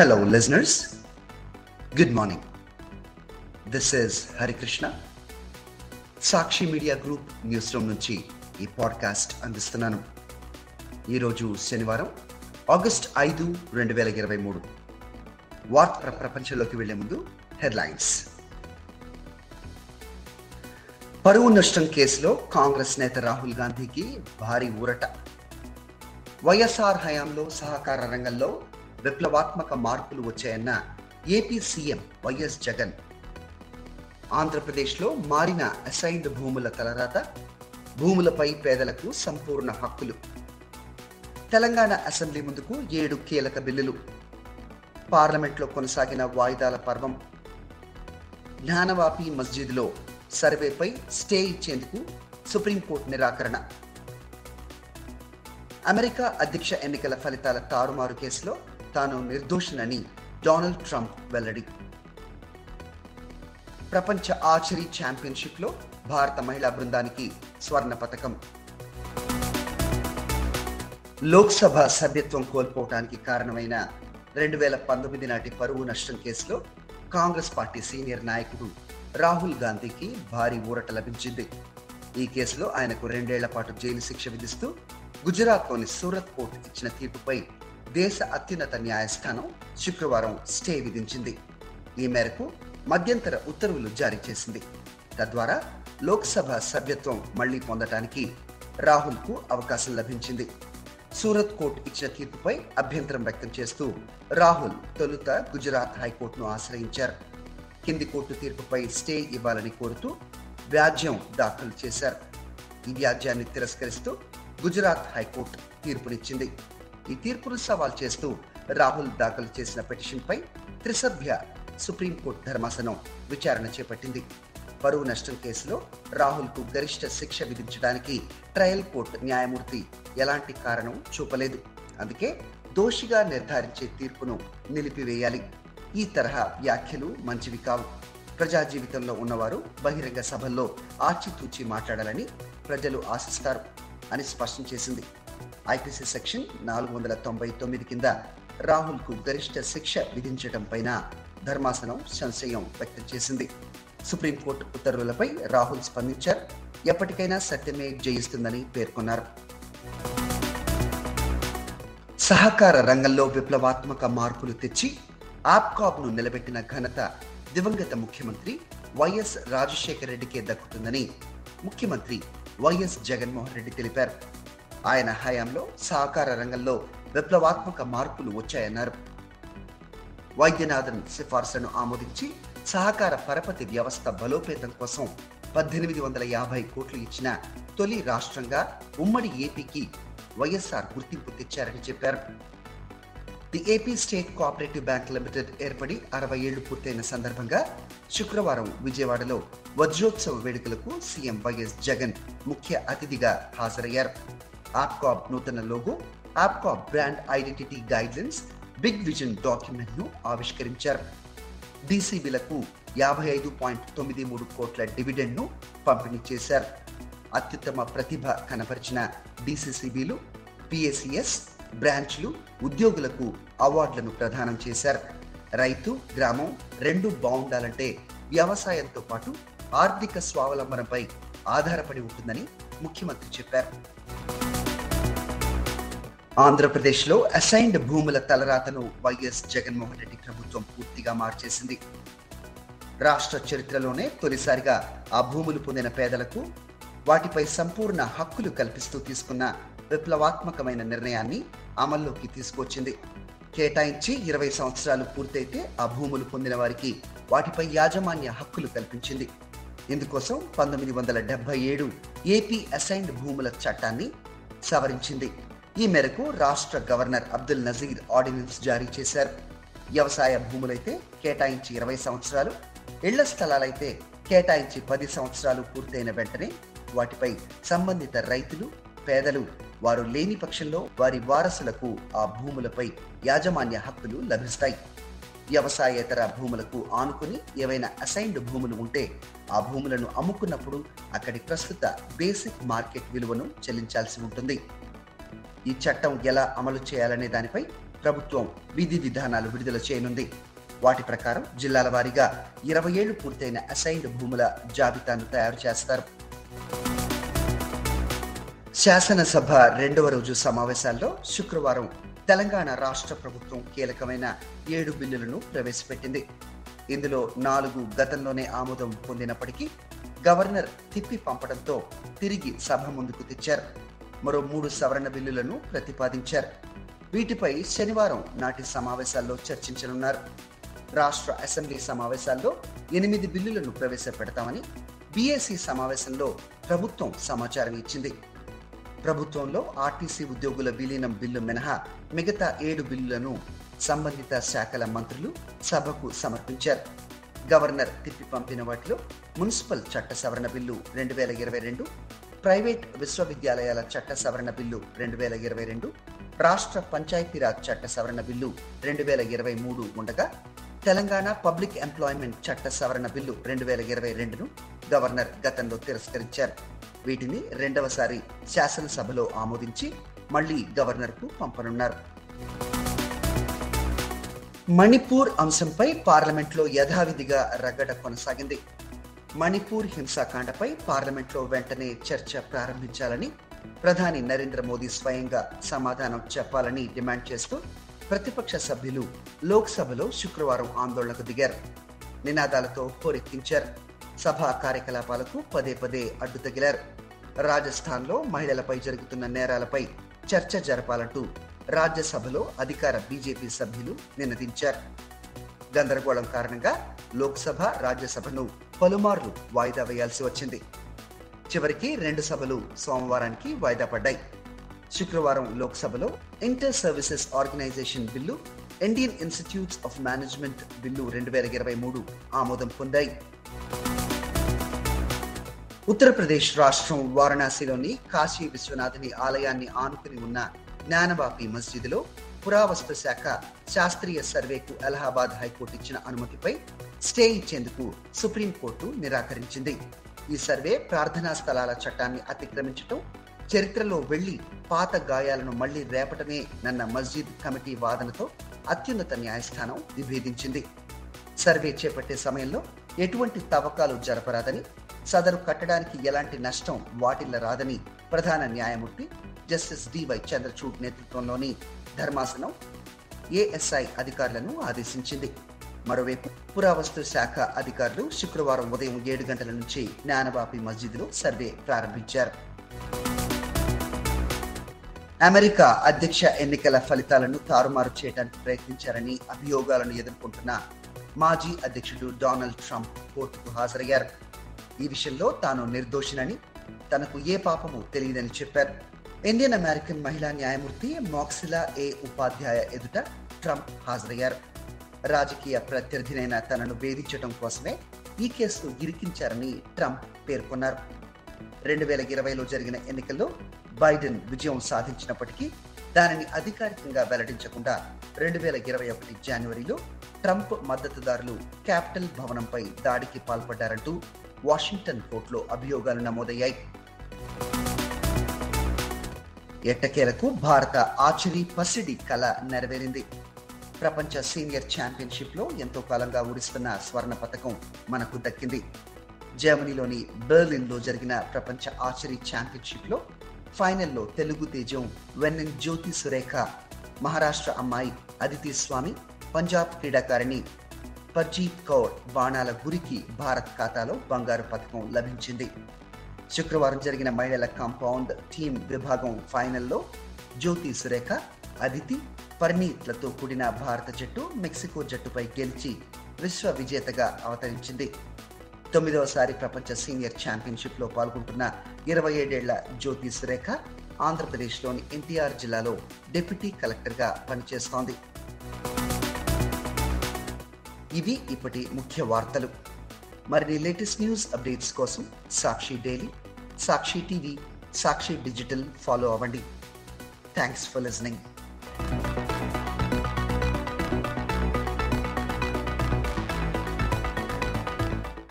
Hello, listeners. Good morning. This is Harikrishna Sakshi media group news room నుంచి ఈ podcast అందిస్తున్నాను. ఈరోజు శనివారం ఆగస్ట్ ఐదు రెండు వేల ఇరవై మూడు. వార్త ప్రపంచంలోకి వెళ్ళే ముందు హెడ్లైన్స్. పరువు నష్టం కేసులో కాంగ్రెస్ నేత రాహుల్ గాంధీకి భారీ ఊరట. వైఎస్ఆర్ హయాంలో సహకార రంగంలో విప్లవాత్మక మార్పులు వచ్చాయన్న ఏపీ సీఎం వైఎస్ జగన్ ఆంధ్రప్రదేశ్లో మారిన అసైన్డ్ భూముల తలరాత భూములపై పేదలకు సంపూర్ణ హక్కులు. తెలంగాణ అసెంబ్లీ ముందుకు ఏడు కీలక బిల్లులు. పార్లమెంట్లో కొనసాగిన వాయిదాల పర్వం. జ్ఞానవాపి మస్జిద్లో సర్వేపై స్టే ఇచ్చేందుకు సుప్రీంకోర్టు నిరాకరణ. అమెరికా అధ్యక్ష ఎన్నికల ఫలితాల తారుమారు కేసులో తాను నిర్దోషినని డొనాల్డ్ ట్రంప్ వెల్లడి. ప్రపంచ ఆర్చరీ ఛాంపియన్షిప్లో భారత మహిళా బృందానికి స్వర్ణ పథకం లోక్సభ సభ్యత్వం కోల్పోవటానికి కారణమైన రెండు వేల పంతొమ్మిది నాటి పరువు నష్టం కేసులో కాంగ్రెస్ పార్టీ సీనియర్ నాయకుడు రాహుల్ గాంధీకి భారీ ఊరట లభించింది. ఈ కేసులో ఆయనకు రెండేళ్ళ పాటు జైలు శిక్ష విధిస్తూ గుజరాత్లోని సూరత్ కోర్టు ఇచ్చిన తీర్పుపై దేశ అత్యున్నత న్యాయస్థానం శుక్రవారం స్టే విధించింది. ఈ మేరకు మధ్యంతర ఉత్తర్వులు జారీ చేసింది. తద్వారా లోక్సభ సభ్యత్వం మళ్ళీ పొందటానికి రాహుల్కు అవకాశం లభించింది. సూరత్ కోర్టు ఇచ్చిన తీర్పుపై అభ్యంతరం వ్యక్తం చేస్తూ రాహుల్ తొలుత గుజరాత్ హైకోర్టును ఆశ్రయించారు. కింది కోర్టు తీర్పుపై స్టే ఇవ్వాలని కోరుతూ వ్యాజ్యం దాఖలు చేశారు. ఈ వ్యాజ్యాన్ని తిరస్కరిస్తూ గుజరాత్ హైకోర్టు తీర్పునిచ్చింది. ఈ తీర్పును సవాల్ చేస్తూ రాహుల్ దాఖలు చేసిన పిటిషన్పై త్రిసభ్య సుప్రీంకోర్టు ధర్మాసనం విచారణ చేపట్టింది. పరువు నష్టం కేసులో రాహుల్కు గరిష్ట శిక్ష విధించడానికి ట్రయల్ కోర్టు న్యాయమూర్తి ఎలాంటి కారణం చూపలేదు. అందుకే దోషిగా నిర్ధారించే తీర్పును నిలిపివేయాలి. ఈ తరహా వ్యాఖ్యలు మంచివి కావు. ప్రజా జీవితంలో ఉన్నవారు బహిరంగ సభల్లో ఆచితూచి మాట్లాడాలని ప్రజలు ఆశిస్తారు అని స్పష్టం చేసింది. ఐపీసీ సెక్షన్ నాలుగు వందల తొంభై తొమ్మిది కింద రాహుల్కు గరిష్ట శిక్ష విధించడంపైన ధర్మాసనం సంశయం వ్యక్తం చేసింది. సుప్రీంకోర్టు ఉత్తర్వులపై రాహుల్ స్పందించారు. ఎప్పటికైనా సత్యమే జయిస్తుందని పేర్కొన్నారు. సహకార రంగంలో విప్లవాత్మక మార్పులు తెచ్చి ఆప్కాబ్ను నిలబెట్టిన ఘనత దివంగత ముఖ్యమంత్రి వైఎస్ రాజశేఖర రెడ్డికే దక్కుతుందని ముఖ్యమంత్రి వైఎస్ జగన్మోహన్ రెడ్డి తెలిపారు. ఆయన హయాంలో సహకార రంగంలో విప్లవాత్మక మార్పులు వచ్చాయన్నారు. వైద్యనాథన్ సిఫార్సును ఆమోదించి సహకార పరపతి వ్యవస్థ బలోపేతం కోసం పద్దెనిమిది వందల యాభై కోట్లు ఇచ్చిన తొలి రాష్ట్రంగా ఉమ్మడి ఏపీకి వైఎస్ఆర్ గుర్తింపు తెచ్చారని చెప్పారు. The AP state cooperative bank limited ఏర్పడి అరవై ఏళ్ళు పూర్తయిన సందర్భంగా శుక్రవారం విజయవాడలో వజ్రోత్సవ వేడుకలకు సీఎం వైఎస్ జగన్ ముఖ్య అతిథిగా హాజరయ్యారు. ఆప్కాబ్ నూతన logo APCOB brand identity guidelines big vision డాక్యుమెంట్ను ఆవిష్కరించారు డీసీబీలకు యాభై ఐదు పాయింట్ తొమ్మిది మూడు కోట్ల డివిడెండ్ను పంపిణీ చేశారు అత్యుత్తమ ప్రతిభ కనపరిచిన డీసీసీబీలు పిఎస్సిఎస్ బ్రాంచ్లు ఉద్యోగులకు అవార్డులను ప్రదానం చేశారు రైతు గ్రామం రెండు బాగుండాలంటే వ్యవసాయంతో పాటు ఆర్థిక స్వావలంబనపై ఆధారపడి ఉంటుందని ముఖ్యమంత్రి చెప్పారు ఆంధ్రప్రదేశ్లో అసైన్డ్ భూముల తలరాతను వైఎస్ జగన్మోహన్ రెడ్డి ప్రభుత్వం పూర్తిగా మార్చేసింది. రాష్ట్ర చరిత్రలోనే తొలిసారిగా ఆ భూములు పొందిన పేదలకు వాటిపై సంపూర్ణ హక్కులు కల్పిస్తూ తీసుకున్న విప్లవాత్మకమైన నిర్ణయాన్ని అమల్లోకి తీసుకొచ్చింది. కేటాయించి ఇరవై సంవత్సరాలు పూర్తయితే ఆ భూములు పొందిన వారికి వాటిపై యాజమాన్య హక్కులు కల్పించింది. ఇందుకోసం పంతొమ్మిది వందల డెబ్బై ఏడు ఏపీ అసైన్డ్ భూముల చట్టాన్ని సవరించింది. ఈ మేరకు రాష్ట్ర గవర్నర్ అబ్దుల్ నజీర్ ఆర్డినెన్స్ జారీ చేశారు. వ్యవసాయ భూములైతే కేటాయించి ఇరవై సంవత్సరాలు ఇళ్ళ స్థలాలైతే కేటాయించి పది సంవత్సరాలు పూర్తయిన వెంటనే వాటిపై సంబంధిత రైతులు పేదలు వారు లేని పక్షంలో వారి వారసులకు ఆ భూములపై యాజమాన్య హక్కులు లభిస్తాయి. వ్యవసాయేతర భూములకు ఆనుకుని ఏవైనా అసైన్డ్ భూములు ఉంటే ఆ భూములను అమ్ముకున్నప్పుడు అక్కడి ప్రస్తుత బేసిక్ మార్కెట్ విలువను చెల్లించాల్సి ఉంటుంది. ఈ చట్టం ఎలా అమలు చేయాలనే దానిపై ప్రభుత్వం విధి విధానాలు విడుదల చేయనుంది. వాటి ప్రకారం జిల్లాల వారీగా ఇరవై ఏళ్ళు పూర్తయిన అసైన్డ్ భూముల జాబితాను తయారు చేస్తారు. శాసనసభ రెండవ రోజు సమావేశాల్లో శుక్రవారం తెలంగాణ రాష్ట్ర ప్రభుత్వం కీలకమైన ఏడు బిల్లులను ప్రవేశపెట్టింది. ఇందులో నాలుగు గతంలోనే ఆమోదం పొందినప్పటికీ గవర్నర్ తిప్పి పంపడంతో తిరిగి సభ ముందుకు తెచ్చారు. మరో మూడు సవరణ బిల్లులను ప్రతిపాదించారు. వీటిపై శనివారం నాటి సమావేశాల్లో చర్చించనున్నారు. రాష్ట్ర అసెంబ్లీ సమావేశాల్లో ఎనిమిది బిల్లులను ప్రవేశపెడతామని బీఏసీ సమావేశంలో ప్రభుత్వం సమాచారం ఇచ్చింది. ప్రభుత్వంలో ఆర్టీసీ ఉద్యోగుల విలీనం బిల్లు మినహా మిగతా ఏడు బిల్లులను సంబంధిత శాఖల మంత్రులు సభకు సమర్పించారు. గవర్నర్ తిప్పి పంపిన వాటిలో మున్సిపల్ చట్ట సవరణ బిల్లు రెండు వేల ఇరవై రెండు ప్రైవేట్ విశ్వవిద్యాలయాల చట్ట సవరణ బిల్లు రెండు వేల ఇరవై రెండు రాష్ట్ర పంచాయతీరాజ్ చట్ట సవరణ బిల్లు రెండు వేల ఇరవై మూడు ఉండగా తెలంగాణ పబ్లిక్ ఎంప్లాయ్మెంట్ చట్ట సవరణ బిల్లు రెండు వేల ఇరవై రెండును గవర్నర్ గతంలో తిరస్కరించారు. వీటిని రెండవసారి శాసనసభలో ఆమోదించి మళ్ళీ గవర్నర్కు పంపనున్నారు. మణిపూర్ అంశంపై పార్లమెంట్లో యథావిధిగా రగడ కొనసాగింది. మణిపూర్ హింసాకాండపై పార్లమెంట్లో వెంటనే చర్చ ప్రారంభించాలని ప్రధాని నరేంద్ర మోదీ స్వయంగా సమాధానం చెప్పాలని డిమాండ్ చేస్తూ ప్రతిపక్ష సభ్యులు లోక్సభలో శుక్రవారం ఆందోళనకు దిగారు. నినాదాలతో హోరెత్తించారు. సభా కార్యకలాపాలకు పదే పదే అడ్డు తగిలారు. రాజస్థాన్లో మహిళలపై జరుగుతున్న నేరాలపై చర్చ జరపాలంటూ రాజ్యసభలో అధికార బీజేపీ సభ్యులు నినదించారు. గందరగోళం కారణంగా లోక్సభ రాజ్యసభను పలుమార్లు వాయిదా వేయాల్సి వచ్చింది. చివరికి రెండు సభలు సోమవారానికి వాయిదా పడ్డాయి. శుక్రవారం లోక్సభలో inter services organisation bill Indian institutes of management bill రెండు వేల ఇరవై మూడు ఆమోదం పొందాయి. ఉత్తరప్రదేశ్ రాష్ట్రం వారణాసిలోని కాశీ విశ్వనాథుని ఆలయాన్ని ఆనుకుని ఉన్న జ్ఞానబాపి మస్జిద్లో పురావస్తు శాఖ శాస్త్రీయ సర్వేకు అలహాబాద్ హైకోర్టు ఇచ్చిన అనుమతిపై స్టే ఇచ్చేందుకు సుప్రీంకోర్టు నిరాకరించింది. ఈ సర్వే ప్రార్థనా స్థలాల చట్టాన్ని అతిక్రమించటం చరిత్రలో వెళ్ళి పాత గాయాలను మళ్ళీ రేపటమే నన్న మస్జిద్ కమిటీ వాదనతో అత్యున్నత న్యాయస్థానం విభేదించింది. సర్వే చేపట్టే సమయంలో ఎటువంటి తవ్వకాలు జరపరాదని సదరు కట్టడానికి ఎలాంటి నష్టం వాటిల్లరాదని ప్రధాన న్యాయమూర్తి జస్టిస్ డివై చంద్రచూడ్ నేతృత్వంలోని ధర్మాసనం ఏఎస్ఐ అధికారులను ఆదేశించింది. మరోవైపు పురావస్తు శాఖ అధికారులు శుక్రవారం ఉదయం ఏడు గంటల నుంచి జ్ఞానవాపి మస్జిద్లో సర్వే ప్రారంభించారు. అమెరికా అధ్యక్ష ఎన్నికల ఫలితాలను తారుమారు చేయడానికి ప్రయత్నించారని అభియోగాలను ఎదుర్కొంటున్న మాజీ అధ్యక్షుడు డొనాల్డ్ ట్రంప్ కోర్టుకు హాజరయ్యారు. ఈ విషయంలో తాను నిర్దోషినని తనకు ఏ పాపము తెలియదని చెప్పారు. ఇండియన్ అమెరికన్ మహిళా న్యాయమూర్తి మాక్సిలా ఏ ఉపాధ్యాయ ఎదుట ట్రంప్ హాజరయ్యారు రాజకీయ ప్రత్యర్థినైన తనను వేధించడం కోసమే ఈ కేసు ఇరికించారని ట్రంప్ పేర్కొన్నారు. రెండు వేల ఇరవైలో జరిగిన ఎన్నికల్లో బైడెన్ విజయం సాధించినప్పటికీ దానిని అధికారికంగా వెల్లడించకుండా రెండు వేల ఇరవై ఒకటి జనవరిలో ట్రంప్ మద్దతుదారులు క్యాపిటల్ భవనంపై దాడికి పాల్పడ్డారంటూ వాషింగ్టన్ కోర్టులో అభియోగాలు నమోదయ్యాయి. ఎట్టకేలకు భారత ఆర్చరీ పసిడి కళ నెరవేరింది. ప్రపంచ సీనియర్ ఛాంపియన్షిప్లో ఎంతో కాలంగా ఊరిస్తున్న స్వర్ణ పథకం మనకు దక్కింది. జర్మనీలోని బెర్లిన్లో జరిగిన ప్రపంచ ఆర్చరీ ఛాంపియన్షిప్లో ఫైనల్లో తెలుగు తేజం వెన్నెన్ జ్యోతి సురేఖ మహారాష్ట్ర అమ్మాయి అదితి స్వామి పంజాబ్ క్రీడాకారిణి పర్జీత్ కౌర్ బాణాల గురికి భారత్ ఖాతాలో బంగారు పథకం లభించింది. శుక్రవారం జరిగిన మహిళల కాంపౌండ్ టీం విభాగం ఫైనల్లో జ్యోతి సురేఖ అదితి పర్నీత్లతో కూడిన భారత జట్టు మెక్సికో జట్టుపై గెలిచి విశ్వ విజేతగా అవతరించింది. తొమ్మిదవసారి ప్రపంచ సీనియర్ ఛాంపియన్షిప్లో పాల్గొంటున్న ఇరవై ఏడేళ్ళ జ్యోతి సురేఖ ఆంధ్రప్రదేశ్లోని ఎన్టీఆర్ జిల్లాలో డిప్యూటీ కలెక్టర్గా పనిచేస్తోంది. ఇవి ఇప్పటి ముఖ్య వార్తలు. మరిన్ని లేటెస్ట్ న్యూస్ అప్డేట్స్ కోసం Sakshi daily Sakshi TV Sakshi digital follow అవ్వండి. Thanks for listening